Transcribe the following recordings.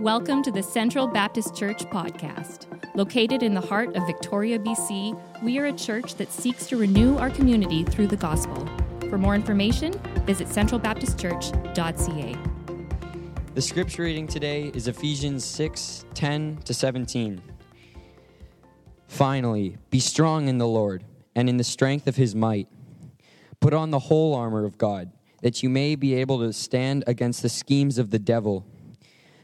Welcome to the Central Baptist Church podcast. Located in the heart of Victoria, BC, we are a church that seeks to renew our community through the gospel. For more information, visit centralbaptistchurch.ca. The scripture reading today is Ephesians 6 10 to 17. Finally, be strong in the Lord and in the strength of his might. Put on the whole armor of God, that you may be able to stand against the schemes of the devil.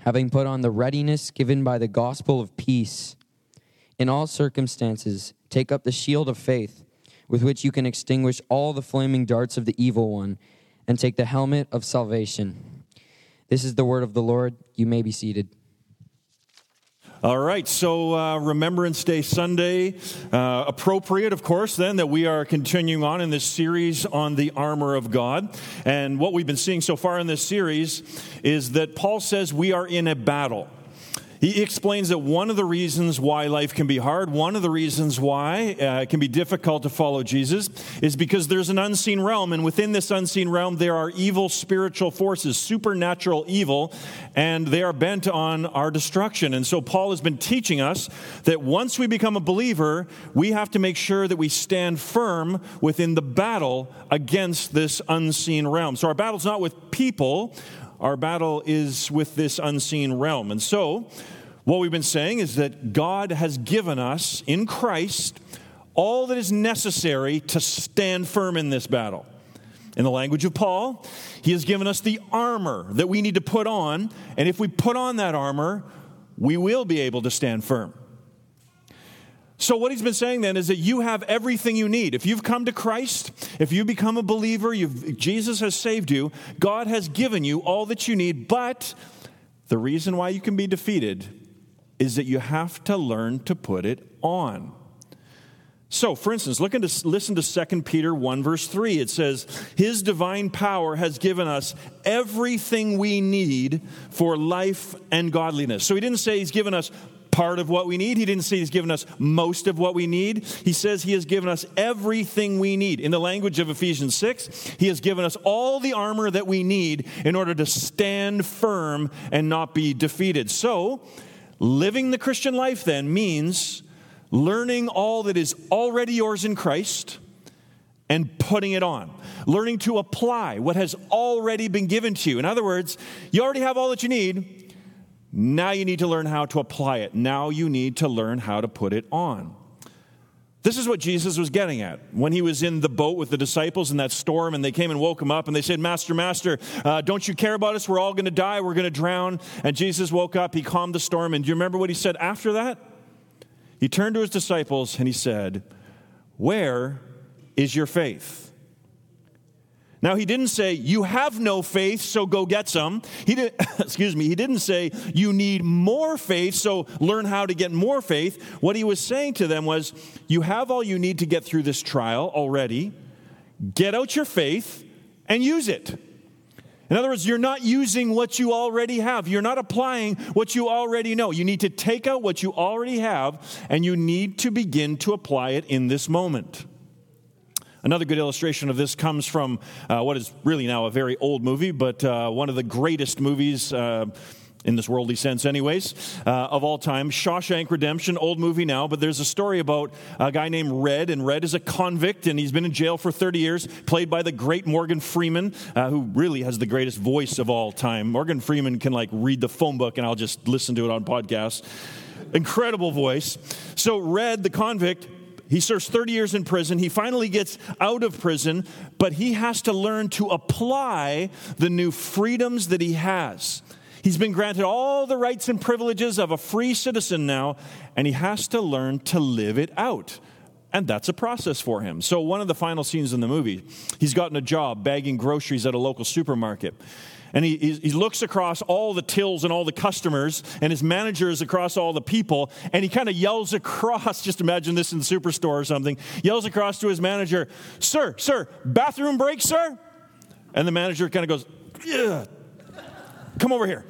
having put on the readiness given by the gospel of peace. In all circumstances, take up the shield of faith, with which you can extinguish all the flaming darts of the evil one, and take the helmet of salvation. This is the word of the Lord. You may be seated. All right, so uh, Remembrance Day Sunday, uh, appropriate, of course, then that we are continuing on in this series on the armor of God. And what we've been seeing so far in this series is that Paul says we are in a battle. He explains that one of the reasons why life can be hard, one of the reasons why uh, it can be difficult to follow Jesus, is because there's an unseen realm, and within this unseen realm, there are evil spiritual forces, supernatural evil, and they are bent on our destruction. And so, Paul has been teaching us that once we become a believer, we have to make sure that we stand firm within the battle against this unseen realm. So, our battle's not with people, our battle is with this unseen realm. And so, what we've been saying is that God has given us in Christ all that is necessary to stand firm in this battle. In the language of Paul, he has given us the armor that we need to put on, and if we put on that armor, we will be able to stand firm. So, what he's been saying then is that you have everything you need. If you've come to Christ, if you become a believer, Jesus has saved you, God has given you all that you need. But the reason why you can be defeated is that you have to learn to put it on. So, for instance, look into, listen to 2 Peter 1, verse 3. It says, His divine power has given us everything we need for life and godliness. So, He didn't say He's given us part of what we need. He didn't say He's given us most of what we need. He says He has given us everything we need. In the language of Ephesians 6, He has given us all the armor that we need in order to stand firm and not be defeated. So, living the Christian life then means learning all that is already yours in Christ and putting it on. Learning to apply what has already been given to you. In other words, you already have all that you need. Now you need to learn how to apply it. Now you need to learn how to put it on. This is what Jesus was getting at when he was in the boat with the disciples in that storm, and they came and woke him up, and they said, Master, Master, uh, don't you care about us? We're all going to die. We're going to drown. And Jesus woke up, he calmed the storm, and do you remember what he said after that? He turned to his disciples and he said, Where is your faith? Now, he didn't say, You have no faith, so go get some. He didn't. excuse me, he didn't say, You need more faith, so learn how to get more faith. What he was saying to them was, You have all you need to get through this trial already. Get out your faith and use it. In other words, you're not using what you already have. You're not applying what you already know. You need to take out what you already have and you need to begin to apply it in this moment. Another good illustration of this comes from uh, what is really now a very old movie, but uh, one of the greatest movies. Uh, in this worldly sense, anyways, uh, of all time. Shawshank Redemption, old movie now, but there's a story about a guy named Red, and Red is a convict, and he's been in jail for 30 years, played by the great Morgan Freeman, uh, who really has the greatest voice of all time. Morgan Freeman can like read the phone book, and I'll just listen to it on podcasts. Incredible voice. So, Red, the convict, he serves 30 years in prison. He finally gets out of prison, but he has to learn to apply the new freedoms that he has. He's been granted all the rights and privileges of a free citizen now, and he has to learn to live it out. And that's a process for him. So, one of the final scenes in the movie, he's gotten a job bagging groceries at a local supermarket. And he, he looks across all the tills and all the customers, and his manager is across all the people, and he kind of yells across, just imagine this in the superstore or something, yells across to his manager, Sir, sir, bathroom break, sir? And the manager kind of goes, yeah, come over here.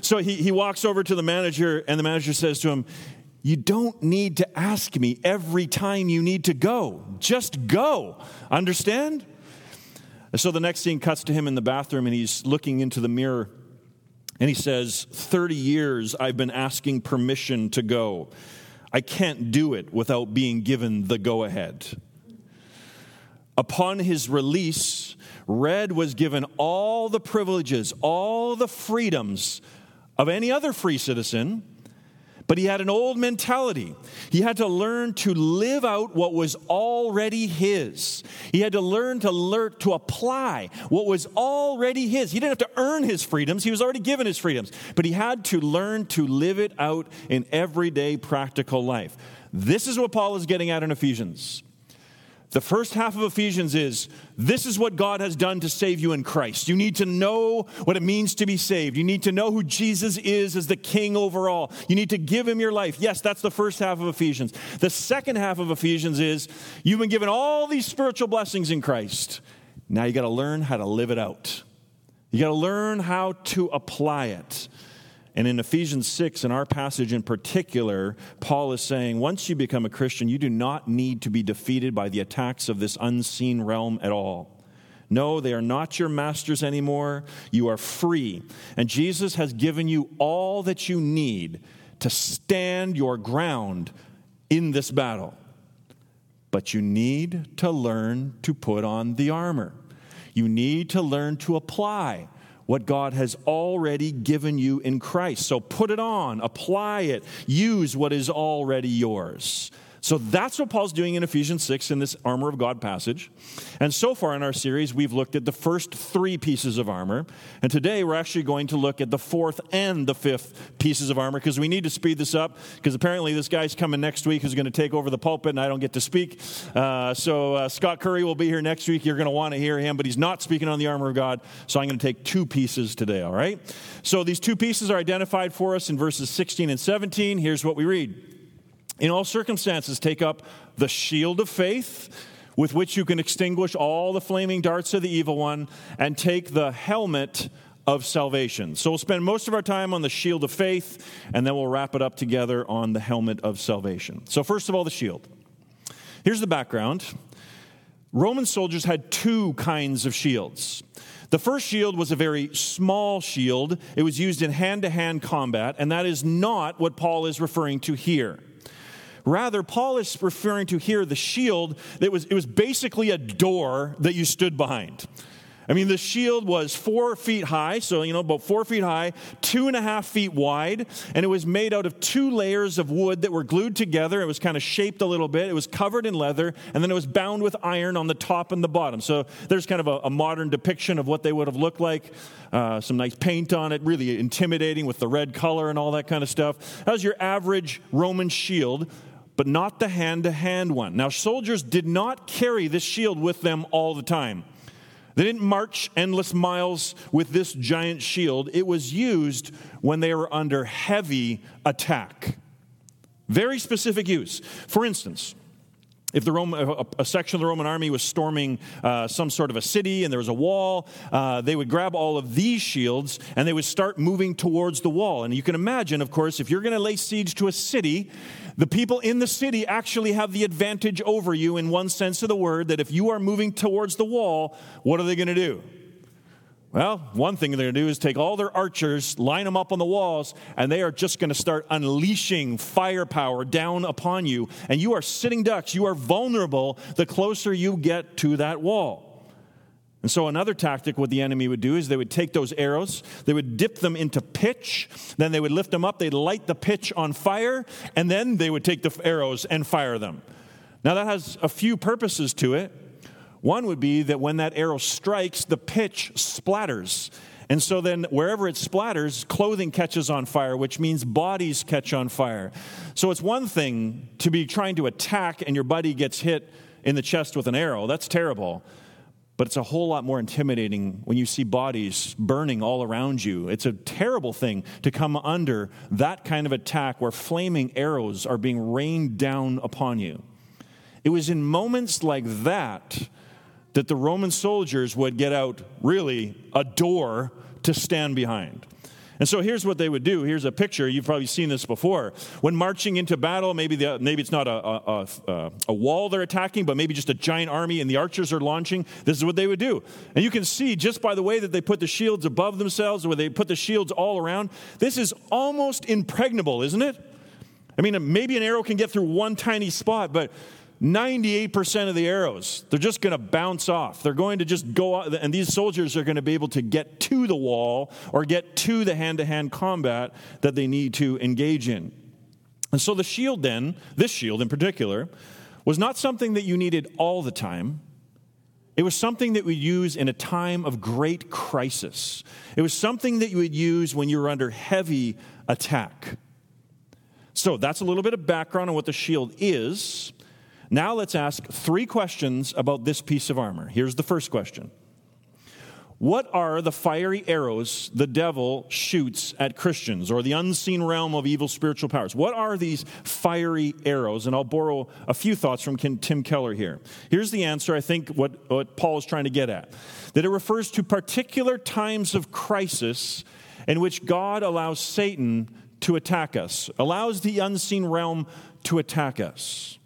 So he, he walks over to the manager, and the manager says to him, You don't need to ask me every time you need to go. Just go. Understand? And so the next scene cuts to him in the bathroom, and he's looking into the mirror. And he says, 30 years I've been asking permission to go. I can't do it without being given the go ahead. Upon his release, Red was given all the privileges, all the freedoms of any other free citizen, but he had an old mentality. He had to learn to live out what was already his. He had to learn to learn to apply what was already his. He didn't have to earn his freedoms, he was already given his freedoms, but he had to learn to live it out in everyday practical life. This is what Paul is getting at in Ephesians. The first half of Ephesians is this is what God has done to save you in Christ. You need to know what it means to be saved. You need to know who Jesus is as the king over all. You need to give him your life. Yes, that's the first half of Ephesians. The second half of Ephesians is you've been given all these spiritual blessings in Christ. Now you got to learn how to live it out. You got to learn how to apply it. And in Ephesians 6, in our passage in particular, Paul is saying once you become a Christian, you do not need to be defeated by the attacks of this unseen realm at all. No, they are not your masters anymore. You are free. And Jesus has given you all that you need to stand your ground in this battle. But you need to learn to put on the armor. You need to learn to apply what God has already given you in Christ. So put it on, apply it, use what is already yours. So that's what Paul's doing in Ephesians 6 in this armor of God passage. And so far in our series, we've looked at the first three pieces of armor. And today we're actually going to look at the fourth and the fifth pieces of armor because we need to speed this up because apparently this guy's coming next week who's going to take over the pulpit and I don't get to speak. Uh, so uh, Scott Curry will be here next week. You're going to want to hear him, but he's not speaking on the armor of God. So I'm going to take two pieces today, all right? So these two pieces are identified for us in verses 16 and 17. Here's what we read. In all circumstances, take up the shield of faith with which you can extinguish all the flaming darts of the evil one, and take the helmet of salvation. So we'll spend most of our time on the shield of faith, and then we'll wrap it up together on the helmet of salvation. So, first of all, the shield. Here's the background Roman soldiers had two kinds of shields. The first shield was a very small shield, it was used in hand to hand combat, and that is not what Paul is referring to here. Rather, Paul is referring to here the shield that was, it was basically a door that you stood behind. I mean, the shield was four feet high, so, you know, about four feet high, two and a half feet wide, and it was made out of two layers of wood that were glued together. It was kind of shaped a little bit. It was covered in leather, and then it was bound with iron on the top and the bottom. So there's kind of a, a modern depiction of what they would have looked like. Uh, some nice paint on it, really intimidating with the red color and all that kind of stuff. That was your average Roman shield but not the hand to hand one. Now, soldiers did not carry this shield with them all the time. They didn't march endless miles with this giant shield. It was used when they were under heavy attack. Very specific use. For instance, if the Roman, a, section of the Roman army was storming uh, some sort of a city and there was a wall, uh, they would grab all of these shields and they would start moving towards the wall. And you can imagine, of course, if you're going to lay siege to a city, the people in the city actually have the advantage over you in one sense of the word that if you are moving towards the wall, what are they going to do? Well, one thing they're going to do is take all their archers, line them up on the walls, and they are just going to start unleashing firepower down upon you. And you are sitting ducks. You are vulnerable the closer you get to that wall. And so, another tactic, what the enemy would do is they would take those arrows, they would dip them into pitch, then they would lift them up, they'd light the pitch on fire, and then they would take the arrows and fire them. Now, that has a few purposes to it. One would be that when that arrow strikes, the pitch splatters. And so then, wherever it splatters, clothing catches on fire, which means bodies catch on fire. So it's one thing to be trying to attack and your buddy gets hit in the chest with an arrow. That's terrible. but it's a whole lot more intimidating when you see bodies burning all around you. It's a terrible thing to come under that kind of attack where flaming arrows are being rained down upon you. It was in moments like that that the Roman soldiers would get out really a door to stand behind. And so here's what they would do. Here's a picture. You've probably seen this before. When marching into battle, maybe, the, maybe it's not a, a, a, uh, a, wall they're attacking, but maybe just a giant army and the archers are launching. This is what they would do. And you can see just by the way that they put the shields above themselves, or they put the shields all around, this is almost impregnable, isn't it? I mean, maybe an arrow can get through one tiny spot, but 98% of the arrows, they're just going to bounce off. They're going to just go out, and these soldiers are going to be able to get to the wall or get to the hand to hand combat that they need to engage in. And so the shield, then, this shield in particular, was not something that you needed all the time. It was something that we use in a time of great crisis. It was something that you would use when you were under heavy attack. So that's a little bit of background on what the shield is. Now let's ask three questions about this piece of armor. Here's the first question What are the fiery arrows the devil shoots at Christians or the unseen realm of evil spiritual powers? What are these fiery arrows? And I'll borrow a few thoughts from Tim Keller here. Here's the answer, I think, what, what Paul is trying to get at that it refers to particular times of crisis in which God allows Satan to attack us, allows the unseen realm to attack us.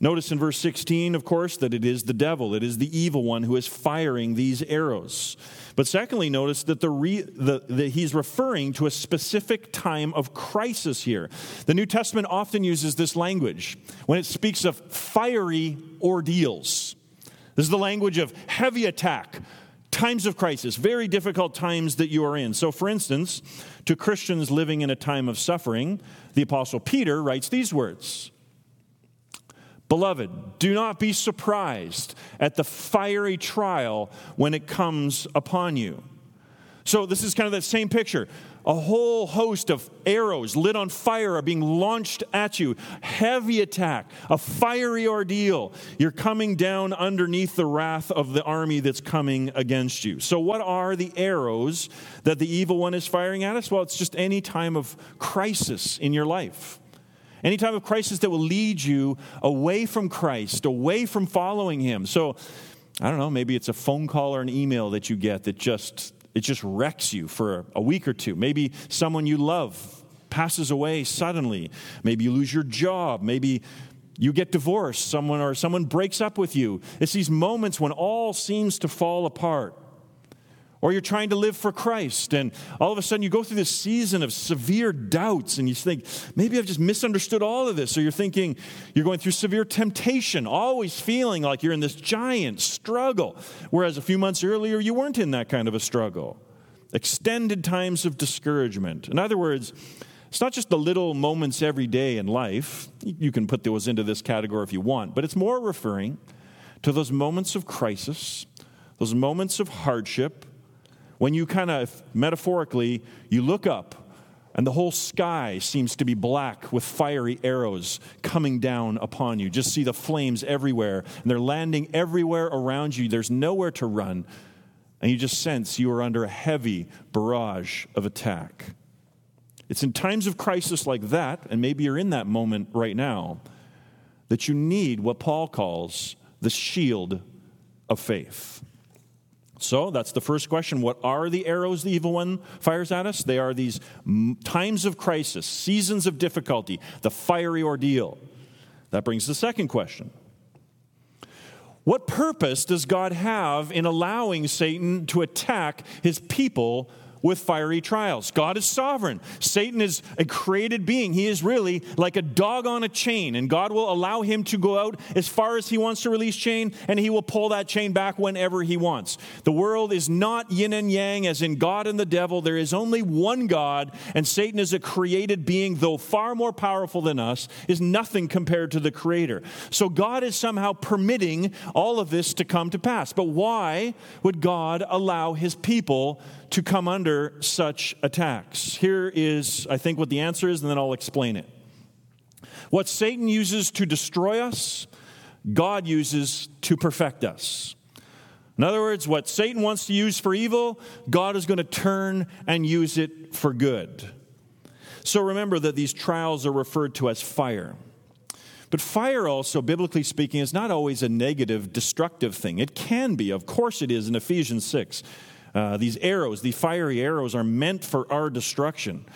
Notice in verse 16, of course, that it is the devil, it is the evil one who is firing these arrows. But secondly, notice that the, re, the, the, he's referring to a specific time of crisis here. The New Testament often uses this language when it speaks of fiery ordeals. This is the language of heavy attack, times of crisis, very difficult times that you are in. So, for instance, to Christians living in a time of suffering, the Apostle Peter writes these words Beloved, do not be surprised at the fiery trial when it comes upon you. So, this is kind of that same picture. A whole host of arrows lit on fire are being launched at you. Heavy attack, a fiery ordeal. You're coming down underneath the wrath of the army that's coming against you. So, what are the arrows that the evil one is firing at us? Well, it's just any time of crisis in your life. Any time of crisis that will lead you away from Christ, away from following Him. So, I don't know, maybe it's a phone call or an email that you get that just it just wrecks you for a week or two. Maybe someone you love passes away suddenly. Maybe you lose your job. Maybe you get divorced, someone or someone breaks up with you. It's these moments when all seems to fall apart or you're trying to live for Christ, and all of a sudden you go through this season of severe doubts, and you think, maybe I've just misunderstood all of this. Or you're thinking you're going through severe temptation, always feeling like you're in this giant struggle, whereas a few months earlier you weren't in that kind of a struggle. Extended times of discouragement. In other words, it's not just the little moments every day in life. You can put those into this category if you want, but it's more referring to those moments of crisis, those moments of hardship, when you kind of metaphorically you look up and the whole sky seems to be black with fiery arrows coming down upon you. Just see the flames everywhere and they're landing everywhere around you. There's nowhere to run. And you just sense you are under a heavy barrage of attack. It's in times of crisis like that and maybe you're in that moment right now that you need what paul calls the shield of faith so that's the first question. What are the arrows the evil one fires at us? They are these times of crisis, seasons of difficulty, the fiery ordeal. That brings the second question. What purpose does God have in allowing Satan to attack his people with fiery trials. God is sovereign. Satan is a created being. He is really like a dog on a chain, and God will allow him to go out as far as he wants to release chain, and he will pull that chain back whenever he wants. The world is not yin and yang, as in God and the devil. There is only one God, and Satan is a created being, though far more powerful than us, is nothing compared to the Creator. So God is somehow permitting all of this to come to pass. But why would God allow his people to come under such attacks? Here is, I think, what the answer is, and then I'll explain it. What Satan uses to destroy us, God uses to perfect us. In other words, what Satan wants to use for evil, God is going to turn and use it for good. So remember that these trials are referred to as fire. But fire, also, biblically speaking, is not always a negative, destructive thing. It can be, of course, it is in Ephesians 6. Uh, these arrows, the fiery arrows, are meant for our destruction.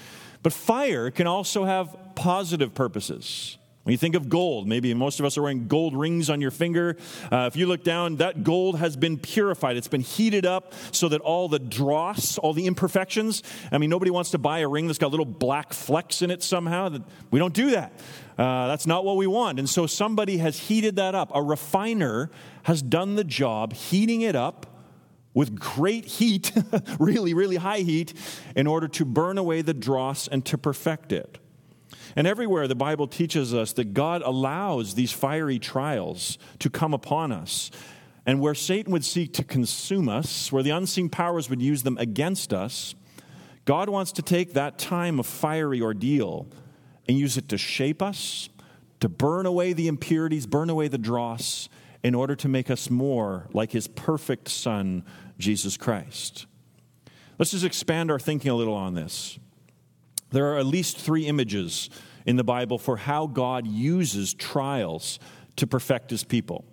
But fire can also have positive purposes. When you think of gold, maybe most of us are wearing gold rings on your finger. Uh, if you look down, that gold has been purified. It's been heated up so that all the dross, all the imperfections, I mean, nobody wants to buy a ring that's got little black flecks in it somehow. We don't do that. Uh, that's not what we want. And so somebody has heated that up. A refiner has done the job, heating it up with great heat, really, really high heat, in order to burn away the dross and to perfect it. And everywhere the Bible teaches us that God allows these fiery trials to come upon us. And where Satan would seek to consume us, where the unseen powers would use them against us, God wants to take that time of fiery ordeal and use it to shape us, to burn away the impurities, burn away the dross, in order to make us more like his perfect Son, Jesus Christ. Let's just expand our thinking a little on this. There are at least three images in the Bible for how God uses trials to perfect his people.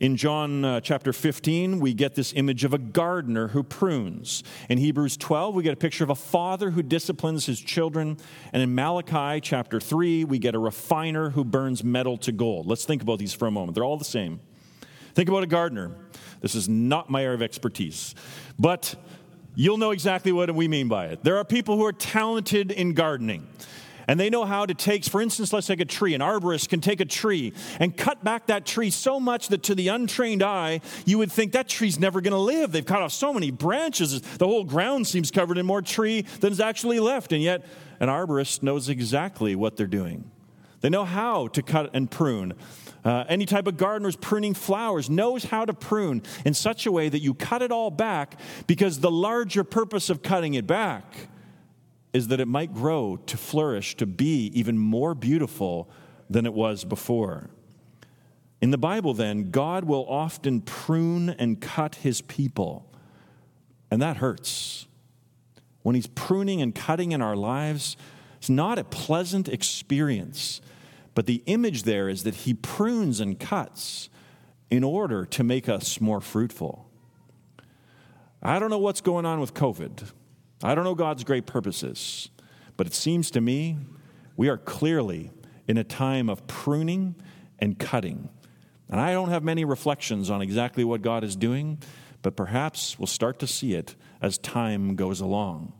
In John uh, chapter 15, we get this image of a gardener who prunes. In Hebrews 12, we get a picture of a father who disciplines his children. And in Malachi chapter 3, we get a refiner who burns metal to gold. Let's think about these for a moment. They're all the same. Think about a gardener. This is not my area of expertise, but you'll know exactly what we mean by it. There are people who are talented in gardening. And they know how to take, for instance, let's take a tree. An arborist can take a tree and cut back that tree so much that to the untrained eye, you would think that tree's never going to live. They've cut off so many branches. The whole ground seems covered in more tree than is actually left. And yet, an arborist knows exactly what they're doing. They know how to cut and prune. Uh, any type of gardener pruning flowers knows how to prune in such a way that you cut it all back because the larger purpose of cutting it back is that it might grow to flourish to be even more beautiful than it was before. In the Bible, then, God will often prune and cut his people, and that hurts. When he's pruning and cutting in our lives, it's not a pleasant experience, but the image there is that he prunes and cuts in order to make us more fruitful. I don't know what's going on with COVID. I don't know God's great purposes, but it seems to me we are clearly in a time of pruning and cutting. And I don't have many reflections on exactly what God is doing, but perhaps we'll start to see it as time goes along.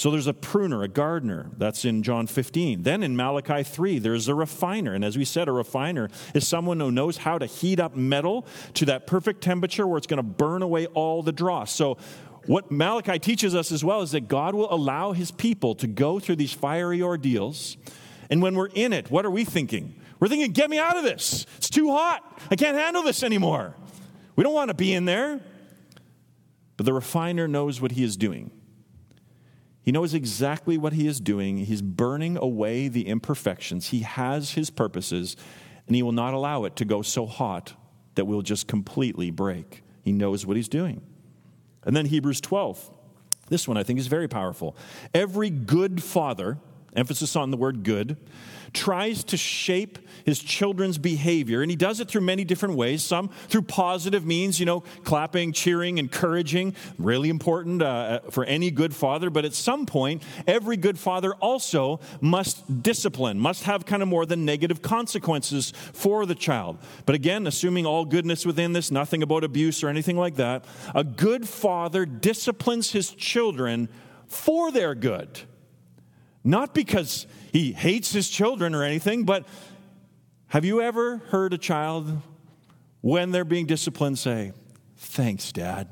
So there's a pruner, a gardener. That's in John 15. Then in Malachi 3, there's a refiner. And as we said, a refiner is someone who knows how to heat up metal to that perfect temperature where it's going to burn away all the dross. So what Malachi teaches us as well is that God will allow his people to go through these fiery ordeals. And when we're in it, what are we thinking? We're thinking, get me out of this. It's too hot. I can't handle this anymore. We don't want to be in there. But the refiner knows what he is doing. He knows exactly what he is doing. He's burning away the imperfections. He has his purposes, and he will not allow it to go so hot that we'll just completely break. He knows what he's doing. And then Hebrews 12. This one I think is very powerful. Every good father, emphasis on the word good, tries to shape his children's behavior, and he does it through many different ways. Some through positive means, you know, clapping, cheering, encouraging, really important uh, uh, for any good father. But at some point, every good father also must discipline, must have kind of more than negative consequences for the child. But again, assuming all goodness within this, nothing about abuse or anything like that, a good father disciplines his children for their good. Not because he hates his children or anything, but have you ever heard a child, when they're being disciplined, say, Thanks, Dad?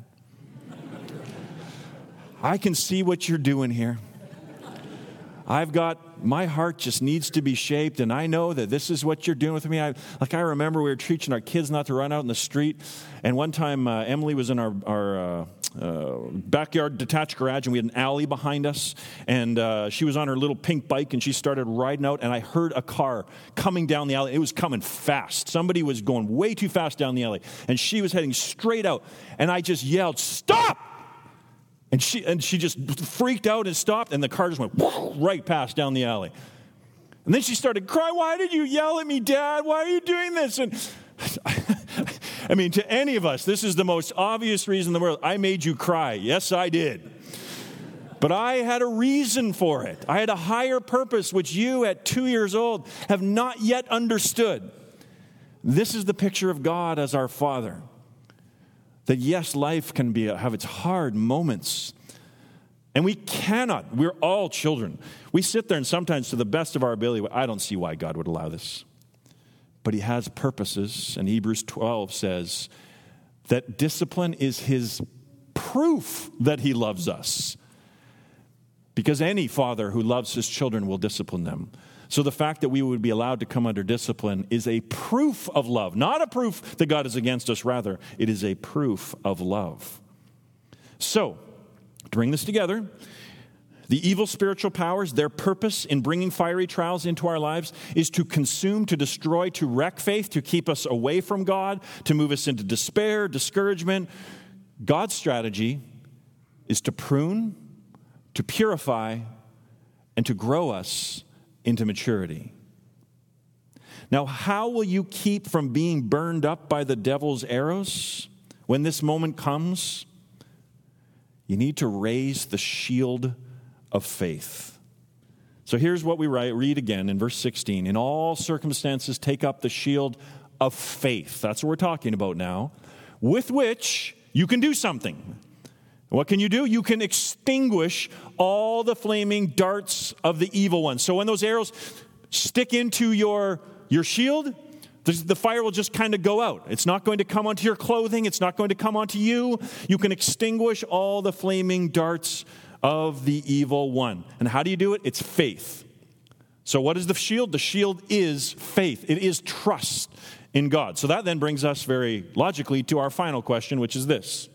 I can see what you're doing here. I've got my heart just needs to be shaped, and I know that this is what you're doing with me. I, like I remember we were teaching our kids not to run out in the street, and one time uh, Emily was in our, our uh, uh, backyard detached garage, and we had an alley behind us. And uh, she was on her little pink bike, and she started riding out. And I heard a car coming down the alley. It was coming fast. Somebody was going way too fast down the alley, and she was heading straight out. And I just yelled, "Stop!" And she and she just freaked out and stopped, and the car just went right past down the alley. And then she started crying, Why did you yell at me, Dad? Why are you doing this? And I mean, to any of us, this is the most obvious reason in the world. I made you cry. Yes, I did. But I had a reason for it. I had a higher purpose, which you at two years old have not yet understood. This is the picture of God as our Father. That yes, life can be, have its hard moments. And we cannot, we're all children. We sit there and sometimes, to the best of our ability, I don't see why God would allow this but he has purposes. And Hebrews 12 says that discipline is his proof that he loves us. Because any father who loves his children will discipline them. So the fact that we would be allowed to come under discipline is a proof of love, not a proof that God is against us, rather, it is a proof of love. So, to bring this together, the evil spiritual powers, their purpose in bringing fiery trials into our lives is to consume, to destroy, to wreck faith, to keep us away from God, to move us into despair, discouragement. God's strategy is to prune, to purify, and to grow us into maturity. Now, how will you keep from being burned up by the devil's arrows when this moment comes? You need to raise the shield of faith. So here's what we write, read again in verse 16. In all circumstances, take up the shield of faith. That's what we're talking about now, with which you can do something. What can you do? You can extinguish all the flaming darts of the evil one. So when those arrows stick into your, your shield, the fire will just kind of go out. It's not going to come onto your clothing, it's not going to come onto you. You can extinguish all the flaming darts of the evil one. And how do you do it? It's faith. So, what is the shield? The shield is faith, it is trust in God. So, that then brings us very logically to our final question, which is this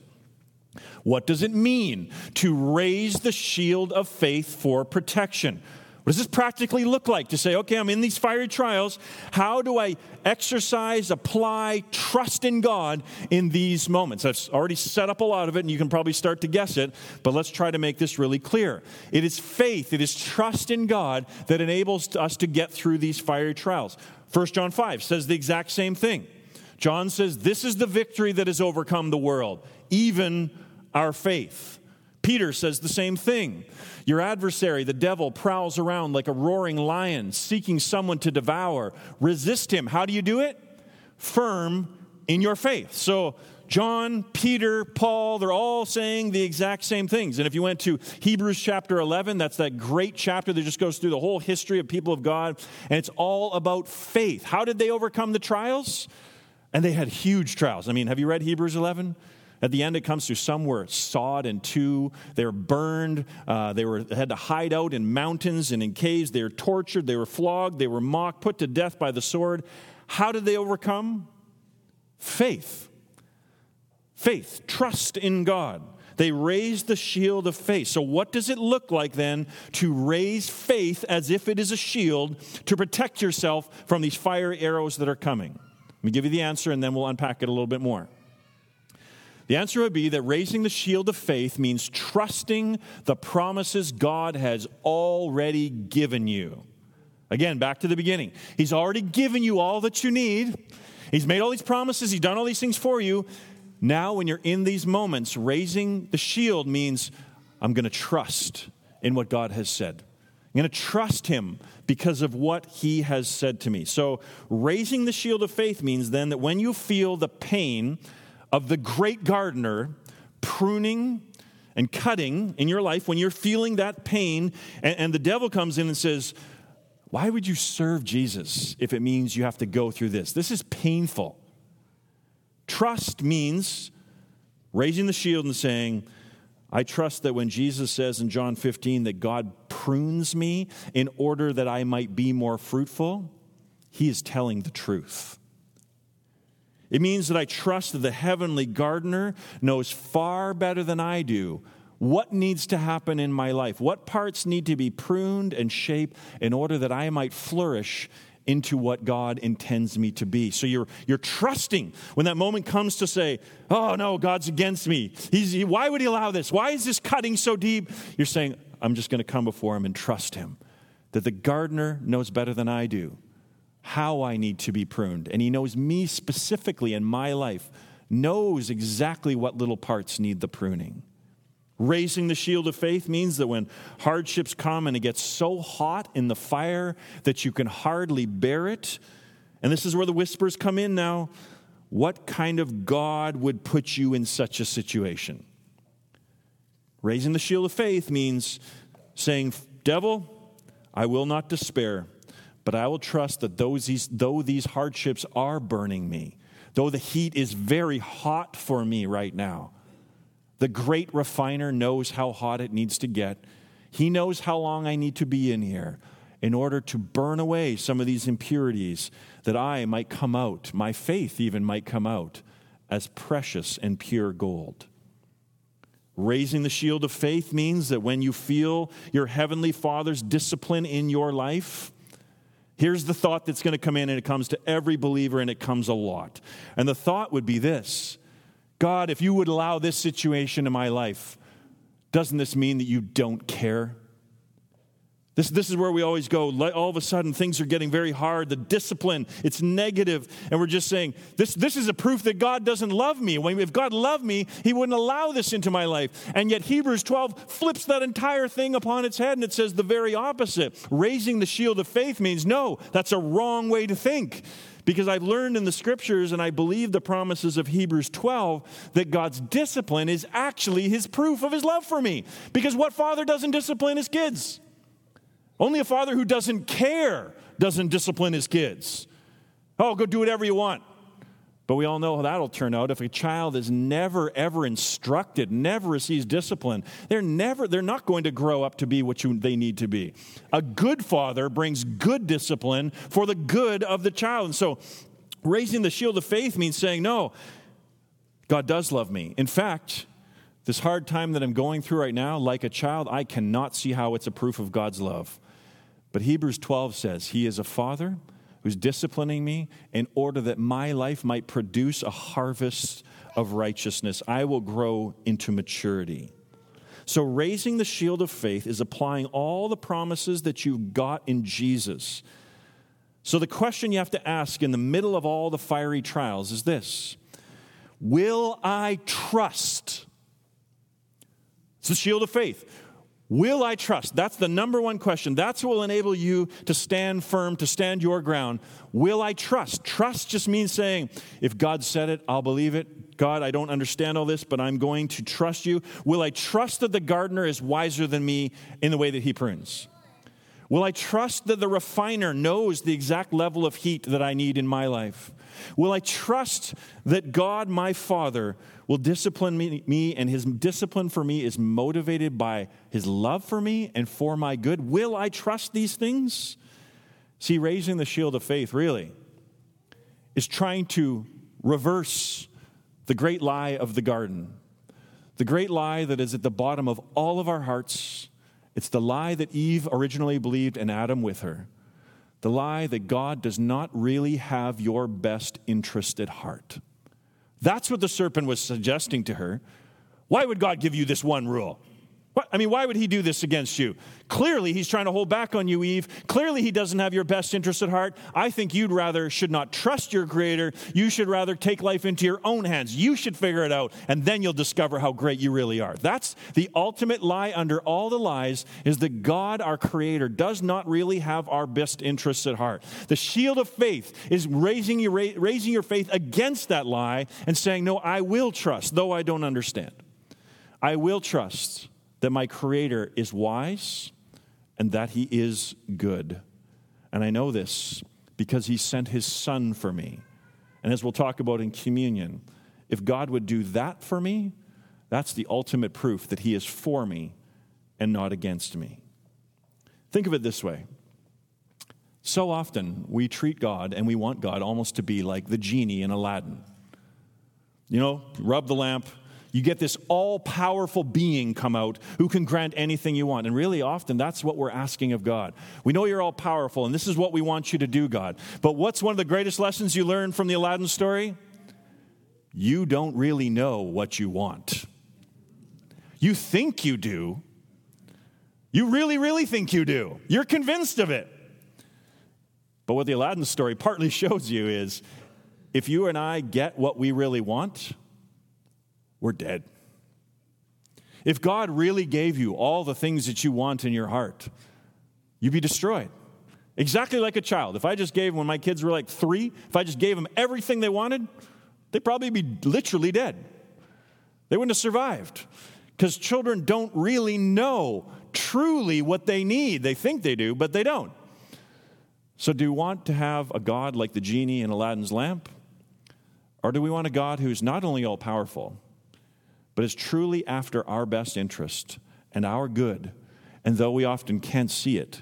What does it mean to raise the shield of faith for protection? What does this practically look like to say, okay, I'm in these fiery trials. How do I exercise, apply, trust in God in these moments? I've already set up a lot of it, and you can probably start to guess it, but let's try to make this really clear. It is faith, it is trust in God that enables us to get through these fiery trials. 1 John 5 says the exact same thing. John says, This is the victory that has overcome the world, even our faith. Peter says the same thing. Your adversary, the devil, prowls around like a roaring lion, seeking someone to devour. Resist him. How do you do it? Firm in your faith. So, John, Peter, Paul, they're all saying the exact same things. And if you went to Hebrews chapter 11, that's that great chapter that just goes through the whole history of people of God, and it's all about faith. How did they overcome the trials? And they had huge trials. I mean, have you read Hebrews 11? At the end, it comes to some were sawed in two. They were burned. Uh, they, were, had to hide out in mountains and in caves. They were tortured. They were flogged. They were mocked, put to death by the sword. How did they overcome? Faith. Faith, trust in God. They raised the shield of faith. So, what does it look like then to raise faith as if it is a shield to protect yourself from these fire arrows that are coming? Let me give you the answer and then we'll unpack it a little bit more. The answer would be that raising the shield of faith means trusting the promises God has already given you. Again, back to the beginning. He's already given you all that you need. He's made all these promises, He's done all these things for you. Now, when you're in these moments, raising the shield means I'm going to trust in what God has said. I'm going to trust Him because of what He has said to me. So, raising the shield of faith means then that when you feel the pain, of the great gardener pruning and cutting in your life when you're feeling that pain, and, and, the devil comes in and says, Why would you serve Jesus if it means you have to go through this? This is painful. Trust means raising the shield and saying, I trust that when Jesus says in John 15 that God prunes me in order that I might be more fruitful, he is telling the truth. It means that I trust that the heavenly gardener knows far better than I do what needs to happen in my life, what parts need to be pruned and shaped in order that I might flourish into what God intends me to be. So you're, you're trusting when that moment comes to say, Oh, no, God's against me. He's, he, why would He allow this? Why is this cutting so deep? You're saying, I'm just going to come before Him and trust Him that the gardener knows better than I do how I need to be pruned. And He knows me specifically in my life, knows exactly what little parts need the pruning. Raising the shield of faith means that when hardships come and it gets so hot in the fire that you can hardly bear it, and this is where the whispers come in now. What kind of God would put you in such a situation? Raising the shield of faith means saying, Devil, I will not despair, but I will trust that those, though these hardships are burning me, though the heat is very hot for me right now, the great refiner knows how hot it needs to get. He knows how long I need to be in here in order to burn away some of these impurities that I might come out, my faith even might come out as precious and pure gold. Raising the shield of faith means that when you feel your heavenly Father's discipline in your life, here's the thought that's going to come in, and it comes to every believer, and it comes a lot. And the thought would be this God, if you would allow this situation in my life, doesn't this mean that you don't care? This, this is where we always go. All of a sudden, things are getting very hard. The discipline, it's negative, And we're just saying, this, this is a proof that God doesn't love me. If God loved me, He wouldn't allow this into my life. And yet, Hebrews 12 flips that entire thing upon its head and it says the very opposite. Raising the shield of faith means no, that's a wrong way to think. Because I've learned in the scriptures and I believe the promises of Hebrews 12 that God's discipline is actually his proof of his love for me. Because what father doesn't discipline his kids? Only a father who doesn't care doesn't discipline his kids. Oh, go do whatever you want. But we all know how that'll turn out if a child is never ever instructed, never receives discipline. They're never they're not going to grow up to be what you, they need to be. A good father brings good discipline for the good of the child. And so raising the shield of faith means saying, "No, God does love me." In fact, this hard time that I'm going through right now, like a child, I cannot see how it's a proof of God's love. But Hebrews 12 says, He is a father who's disciplining me in order that my life might produce a harvest of righteousness. I will grow into maturity. So, raising the shield of faith is applying all the promises that you've got in Jesus. So, the question you have to ask in the middle of all the fiery trials is this Will I trust? It's the shield of faith. Will I trust? That's the number one question. That's what will enable you to stand firm, to stand your ground. Will I trust? Trust just means saying, if God said it, I'll believe it. God, I don't understand all this, but I'm going to trust you. Will I trust that the gardener is wiser than me in the way that he prunes? Will I trust that the refiner knows the exact level of heat that I need in my life? Will I trust that God, my Father, will discipline me, me, and his discipline for me is motivated by his love for me and for my good? Will I trust these things? See, raising the shield of faith really is trying to reverse the great lie of the garden. The great lie that is at the bottom of all of our hearts. It's the lie that Eve originally believed and Adam with her. The lie that God does not really have your best interest at heart. That's what the serpent was suggesting to her. Why would God give you this one rule? I mean, why would he do this against you? Clearly, he's trying to hold back on you, Eve. Clearly, he doesn't have your best interest at heart. I think you'd rather should not trust your creator. You should rather take life into your own hands. You should figure it out, and then you'll discover how great you really are. That's the ultimate lie under all the lies is that God, our creator, does not really have our best interests at heart. The shield of faith is raising your, raising your faith against that lie and saying, No, I will trust, though I don't understand. I will trust that my Creator is wise and that He is good. And I know this because He sent His Son for me. And as we'll talk about in communion, if God would do that for me, that's the ultimate proof that He is for me and not against me. Think of it this way. So often we treat God and we want God almost to be like the genie in Aladdin. you know, rub the lamp, you get this all powerful being come out who can grant anything you want. And really often that's what we're asking of God. We know you're all powerful and this is what we want you to do, God. But what's one of the greatest lessons you learned from the Aladdin story? You don't really know what you want. You think you do. You really, really think you do. You're convinced of it. But what the Aladdin story partly shows you is if you and I get what we really want, we're dead. If God really gave you all the things that you want in your heart, you'd be destroyed. Exactly like a child. If I just gave, when my kids were like three, if I just gave them everything they wanted, they'd probably be literally dead. They wouldn't have survived. Because children don't really know truly what they need. They think they do, but they don't. So, do you want to have a God like the genie in Aladdin's lamp? Or do we want a God who's not only all powerful, but is truly after our best interest and our good. And though we often can't see it,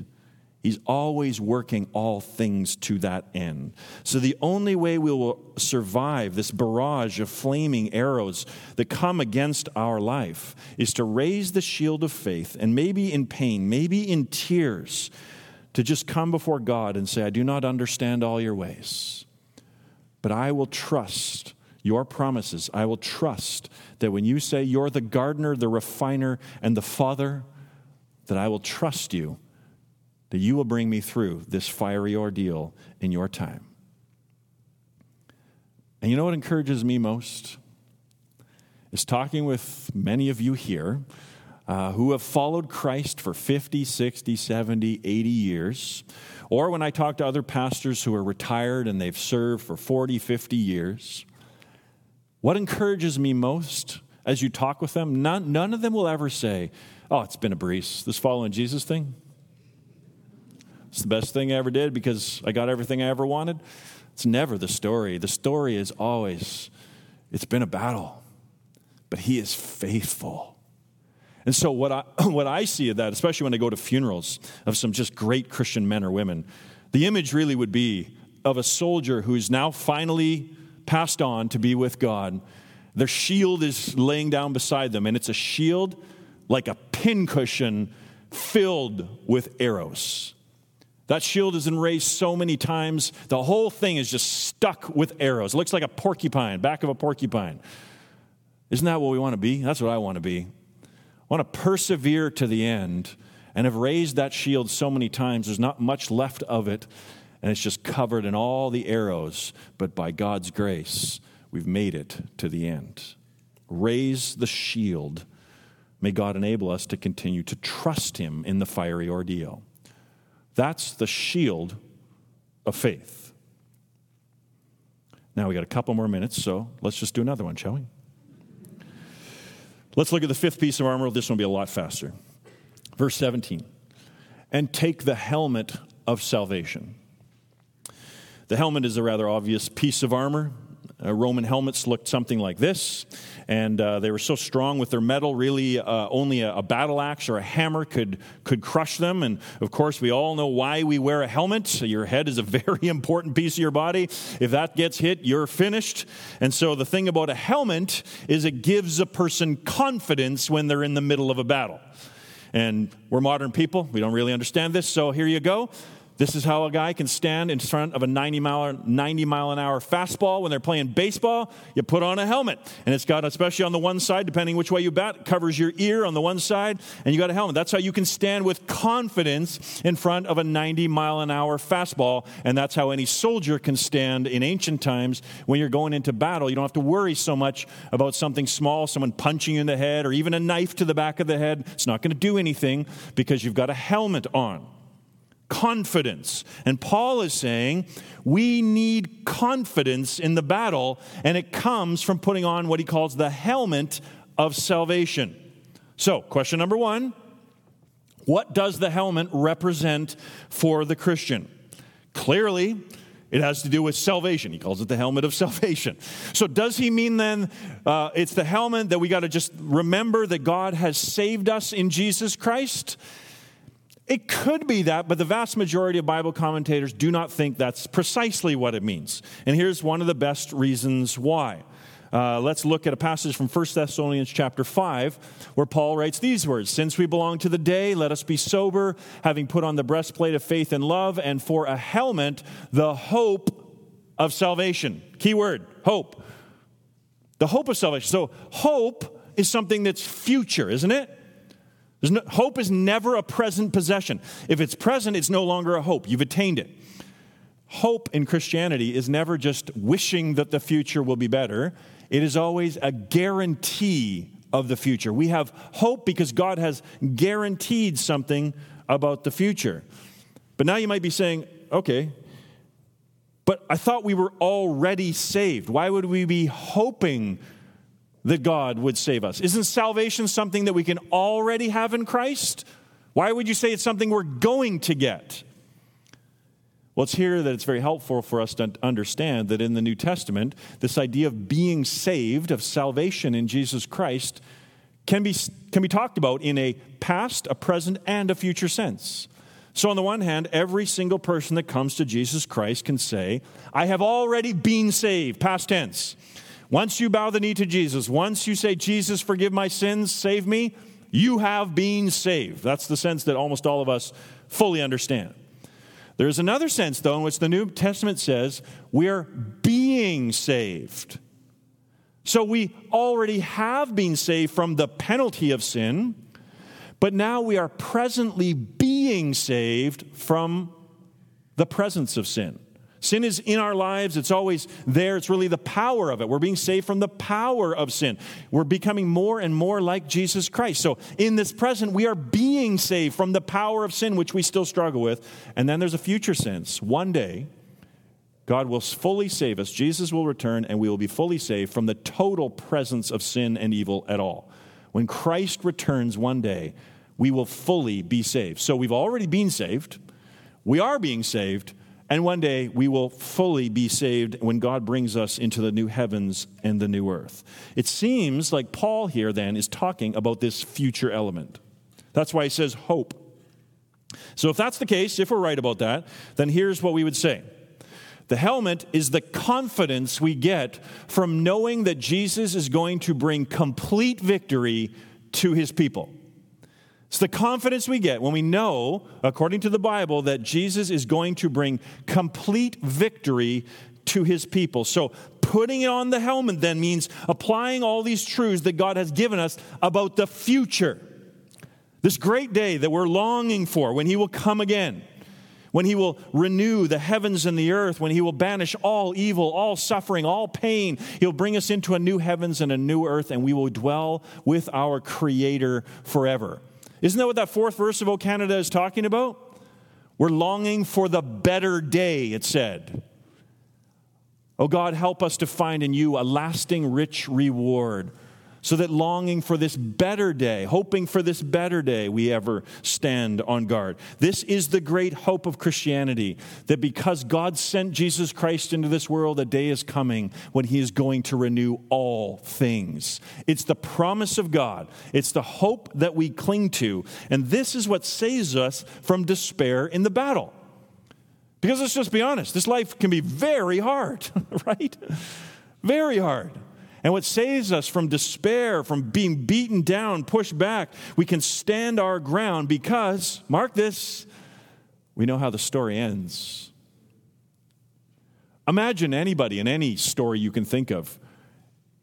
He's always working all things to that end. So, the only way we will survive this barrage of flaming arrows that come against our life is to raise the shield of faith and maybe in pain, maybe in tears, to just come before God and say, I do not understand all your ways, but I will trust your promises. I will trust that when you say you're the gardener, the refiner, and the father, that I will trust you, that you will bring me through this fiery ordeal in your time. And you know what encourages me most? Is talking with many of you here uh, who have followed Christ for 50, 60, 70, 80 years, or when I talk to other pastors who are retired and they've served for 40, 50 years what encourages me most as you talk with them, none, none of them will ever say, Oh, it's been a breeze, this following Jesus thing. It's the best thing I ever did because I got everything I ever wanted. It's never the story. The story is always, it's been a battle, but He is faithful. And so, what I, what I see of that, especially when I go to funerals of some just great Christian men or women, the image really would be of a soldier who's now finally passed on to be with God. Their shield is laying down beside them, and it's a shield like a pincushion filled with arrows. That shield has been raised so many times, the whole thing is just stuck with arrows. It looks like a porcupine, back of a porcupine. Isn't that what we want to be? That's what I want to be. I want to persevere to the end and have raised that shield so many times, there's not much left of it and it's just covered in all the arrows, but by God's grace, we've made it to the end. Raise the shield. May God enable us to continue to trust Him in the fiery ordeal. That's the shield of faith. Now we got a couple more minutes, so let's just do another one, shall we? Let's look at the fifth piece of armor. This one will be a lot faster. Verse 17. And take the helmet of salvation. The helmet is a rather obvious piece of armor. Uh, Roman helmets looked something like this, and uh, they were so strong with their metal, really uh, only a, a, battle axe or a hammer could, could crush them. And of course, we all know why we wear a helmet. Your head is a very important piece of your body. If that gets hit, you're finished. And so, the thing about a helmet is it gives a person confidence when they're in the middle of a battle. And we're modern people, we don't really understand this, so here you go. This is how a guy can stand in front of a 90 mile, 90 mile an hour fastball when they're playing baseball. You put on a helmet, and it's got, especially on the one side, depending which way you bat, covers your ear on the one side, and you got a helmet. That's how you can stand with confidence in front of a 90 mile an hour fastball, and that's how any soldier can stand in ancient times when you're going into battle. You don't have to worry so much about something small, someone punching you in the head, or even a knife to the back of the head. It's not going to do anything because you've got a helmet on confidence. And Paul is saying we need confidence in the battle, and it comes from putting on what he calls the helmet of salvation. So, question number one what does the helmet represent for the Christian? Clearly, it has to do with salvation. He calls it the helmet of salvation. So, does he mean then uh, it's the helmet that we got to just remember that God has saved us in Jesus Christ? It could be that, but the vast majority of Bible commentators do not think that's precisely what it means. And here's one of the best reasons why. Uh, let's look at a passage from 1 Thessalonians chapter 5, where Paul writes these words Since we belong to the day, let us be sober, having put on the breastplate of faith and love, and for a helmet, the hope of salvation. Key word hope. The hope of salvation. So, hope is something that's future, isn't it? No, hope is never a present possession. If it's present, it's no longer a hope. You've attained it. Hope in Christianity is never just wishing that the future will be better, it is always a guarantee of the future. We have hope because God has guaranteed something about the future. But now you might be saying, okay, but I thought we were already saved. Why would we be hoping that God would save us? Isn't salvation something that we can already have in Christ? Why would you say it's something we're going to get? Well, it's here that it's very helpful for us to understand that in the New Testament, this idea of being saved, of salvation in Jesus Christ, can be, can be talked about in a past, a present, and a future sense. So, on the one hand, every single person that comes to Jesus Christ can say, I have already been saved, past tense. Once you bow the knee to Jesus, once you say, Jesus, forgive my sins, save me, you have been saved. That's the sense that almost all of us fully understand. There's another sense, though, in which the New Testament says we're being saved. So we already have been saved from the penalty of sin, but now we are presently being saved from the presence of sin. Sin is in our lives, it's always there. It's really the power of it. We're being saved from the power of sin. We're becoming more and more like Jesus Christ. So, in this present, we are being saved from the power of sin, which we still struggle with. And then there's a future sense. One day, God will fully save us. Jesus will return, and we will be fully saved from the total presence of sin and evil at all. When Christ returns one day, we will fully be saved. So, we've already been saved, we are being saved and one day we will fully be saved when God brings us into the new heavens and the new earth. It seems like Paul here then is talking about this future element. That's why he says hope. So if that's the case, if we're right about that, then here's what we would say. The helmet is the confidence we get from knowing that Jesus is going to bring complete victory to his people. It's the confidence we get when we know, according to the Bible, that Jesus is going to bring complete victory to his people. So, putting it on the helmet then means applying all these truths that God has given us about the future. This great day that we're longing for when he will come again, when he will renew the heavens and the earth, when he will banish all evil, all suffering, all pain. He'll bring us into a new heavens and a new earth, and we will dwell with our Creator forever. Isn't that what that fourth verse of O Canada is talking about? We're longing for the better day, it said. Oh God, help us to find in you a lasting, rich reward so that longing for this better day, hoping for this better day, we ever stand on guard. This is the great hope of Christianity that because God sent Jesus Christ into this world, a day is coming when he is going to renew all things. It's the promise of God, it's the hope that we cling to, and this is what saves us from despair in the battle. Because let's just be honest, this life can be very hard, right? Very hard. And what saves us from despair, from being beaten down, pushed back, we can stand our ground because, mark this, we know how the story ends. Imagine anybody in any story you can think of,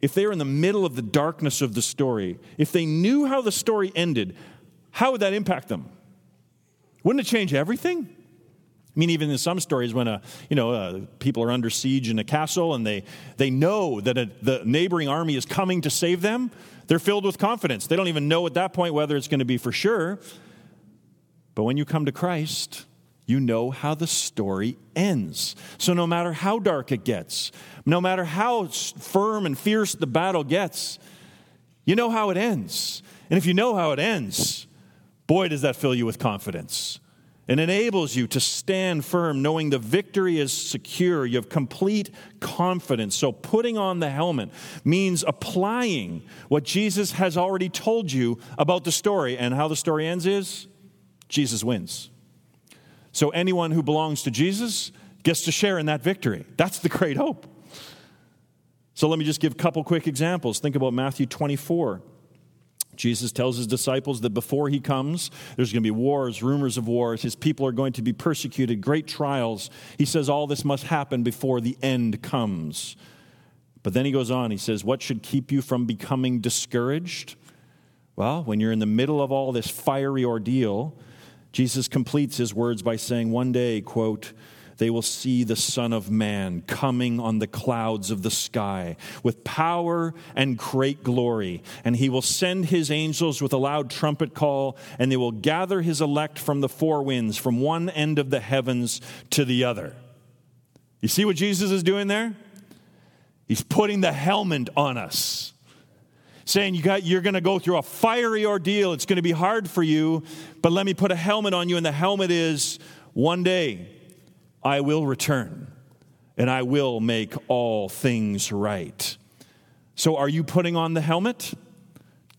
if they were in the middle of the darkness of the story, if they knew how the story ended, how would that impact them? Wouldn't it change everything? I mean, even in some stories, when a, you know, uh, people are under siege in a castle and they, they know that a, the neighboring army is coming to save them, they're filled with confidence. They don't even know at that point whether it's going to be for sure. But when you come to Christ, you know how the story ends. So no matter how dark it gets, no matter how firm and fierce the battle gets, you know how it ends. And if you know how it ends, boy, does that fill you with confidence and enables you to stand firm knowing the victory is secure. You have complete confidence. So, putting on the helmet means applying what Jesus has already told you about the story. And how the story ends is Jesus wins. So, anyone who belongs to Jesus gets to share in that victory. That's the great hope. So let me just give a couple quick examples. Think about Matthew 24. Jesus tells his disciples that before he comes, there's going to be wars, rumors of wars. His people are going to be persecuted, great trials. He says all this must happen before the end comes. But then he goes on, he says, What should keep you from becoming discouraged? Well, when you're in the middle of all this fiery ordeal, Jesus completes his words by saying, One day, quote, they will see the Son of Man coming on the clouds of the sky with power and great glory. And he will send his angels with a loud trumpet call, and they will gather his elect from the four winds, from one end of the heavens to the other. You see what Jesus is doing there? He's putting the helmet on us saying you got, you're going to go through a fiery ordeal. It's going to be hard for you, but let me put a helmet on you. And the helmet is one day I will return and I will make all things right. So, are you putting on the helmet?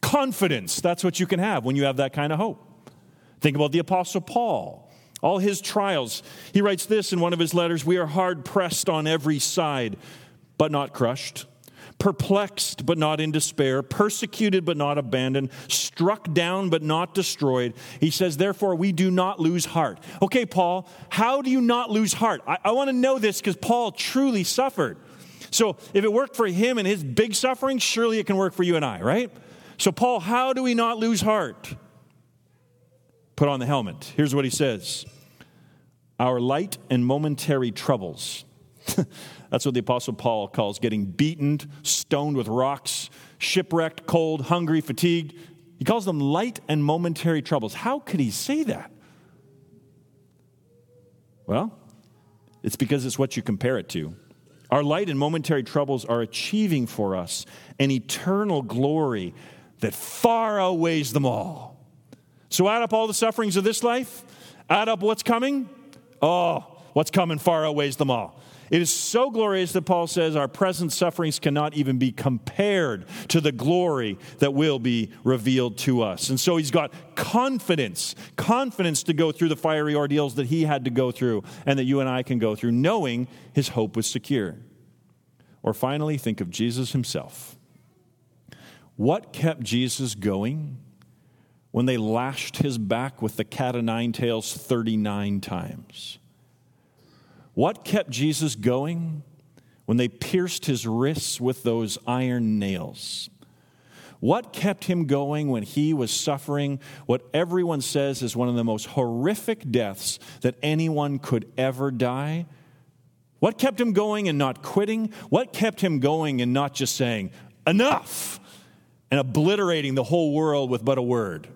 Confidence. That's what you can have when you have that kind of hope. Think about the Apostle Paul. All his trials. He writes this in one of his letters We are hard pressed on every side, but not crushed perplexed but not in despair, persecuted but not abandoned, struck down but not destroyed. He says, Therefore, we do not lose heart. Okay, Paul, how do you not lose heart? I, I want to know this because Paul truly suffered. So if it worked for him and his big suffering, surely it can work for you and I, right? So, Paul, how do we not lose heart? Put on the helmet. Here's what he says Our light and momentary troubles. That's what the Apostle Paul calls getting beaten, stoned with rocks, shipwrecked, cold, hungry, fatigued. He calls them light and momentary troubles. How could he say that? Well, it's because it's what you compare it to. Our light and momentary troubles are achieving for us an eternal glory that far outweighs them all. So add up all the sufferings of this life, add up what's coming. Oh, what's coming far outweighs them all. It is so glorious that Paul says our present sufferings cannot even be compared to the glory that will be revealed to us. And so he's got confidence, confidence to go through the fiery ordeals that he had to go through and that you and I can go through, knowing his hope was secure. Or finally, think of Jesus himself. What kept Jesus going when they lashed his back with the cat o' nine tails 39 times? What kept Jesus going when they pierced his wrists with those iron nails? What kept him going when he was suffering what everyone says is one of the most horrific deaths that anyone could ever die? What kept him going and not quitting? What kept him going and not just saying, enough, and obliterating the whole world with but a word?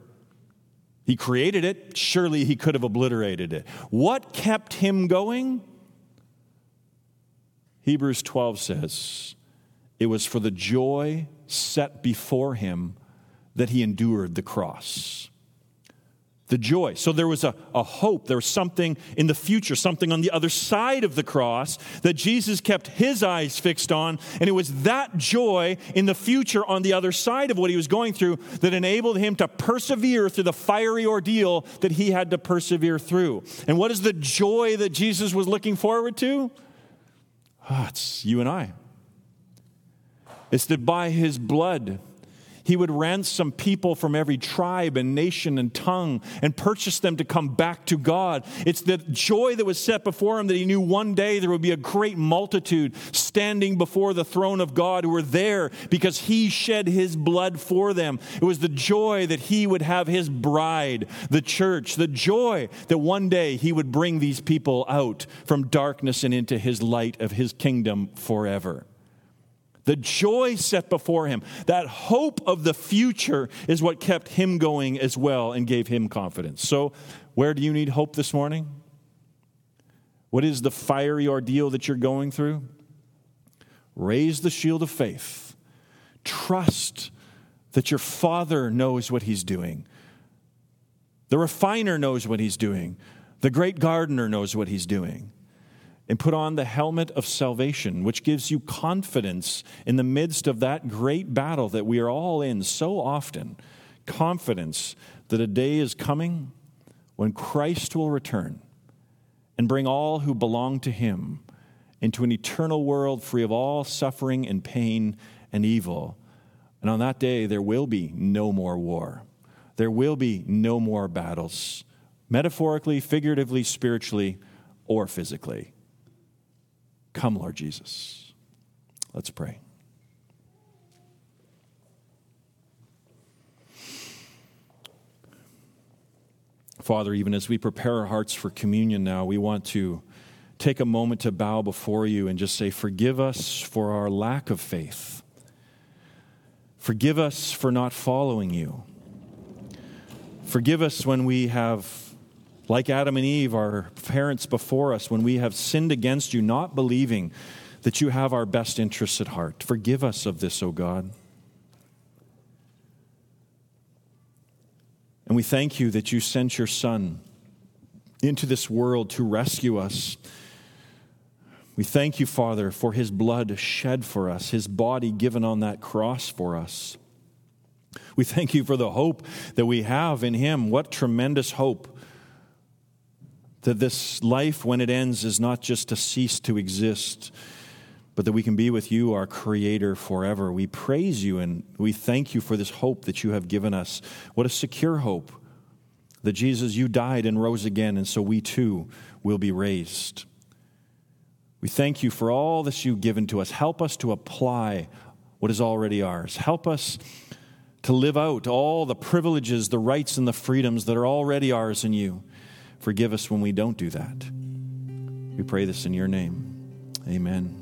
He created it. Surely he could have obliterated it. What kept him going? Hebrews 12 says, It was for the joy set before him that he endured the cross. The joy. So there was a, a hope, there was something in the future, something on the other side of the cross that Jesus kept his eyes fixed on. And it was that joy in the future on the other side of what he was going through that enabled him to persevere through the fiery ordeal that he had to persevere through. And what is the joy that Jesus was looking forward to? Oh, it's you and I. It's that by his blood, he would ransom people from every tribe and nation and tongue and purchase them to come back to God. It's the joy that was set before him that he knew one day there would be a great multitude standing before the throne of God who were there because he shed his blood for them. It was the joy that he would have his bride, the church, the joy that one day he would bring these people out from darkness and into his light of his kingdom forever. The joy set before him, that hope of the future is what kept him going as well and gave him confidence. So, where do you need hope this morning? What is the fiery ordeal that you're going through? Raise the shield of faith. Trust that your Father knows what He's doing. The refiner knows what He's doing. The great gardener knows what He's doing and put on the helmet of salvation, which gives you confidence in the midst of that great battle that we are all in so often. Confidence that a day is coming when Christ will return and bring all who belong to him into an eternal world free of all suffering and pain and evil. And on that day, there will be no more war. There will be no more battles, metaphorically, figuratively, spiritually, or physically. Come, Lord Jesus. Let's pray. Father, even as we prepare our hearts for communion now, we want to take a moment to bow before you and just say, Forgive us for our lack of faith. Forgive us for not following you. Forgive us when we have, like Adam and Eve, our parents before us, when we have sinned against you, not believing that you have our best interests at heart. Forgive us of this, O God. And we thank you that you sent your Son into this world to rescue us. We thank you, Father, for his blood shed for us, his body given on that cross for us. We thank you for the hope that we have in him. What tremendous hope that this life, when it ends, is not just to cease to exist, but that we can be with you, our Creator, forever. We praise you and we thank you for this hope that you have given us. What a secure hope that Jesus, you died and rose again, and so we too will be raised. We thank you for all that you've given to us. Help us to apply what is already ours. Help us to live out all the privileges, the rights, and the freedoms that are already ours in you. Forgive us when we don't do that. We pray this in your name. Amen.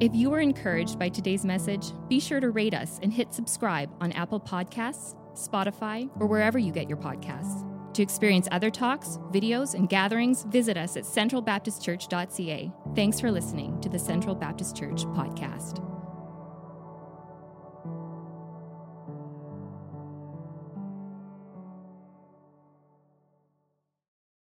If you were encouraged by today's message, be sure to rate us and hit subscribe on Apple Podcasts, Spotify, or wherever you get your podcasts. To experience other talks, videos, and gatherings, visit us at centralbaptistchurch.ca. Thanks for listening to the Central Baptist Church podcast.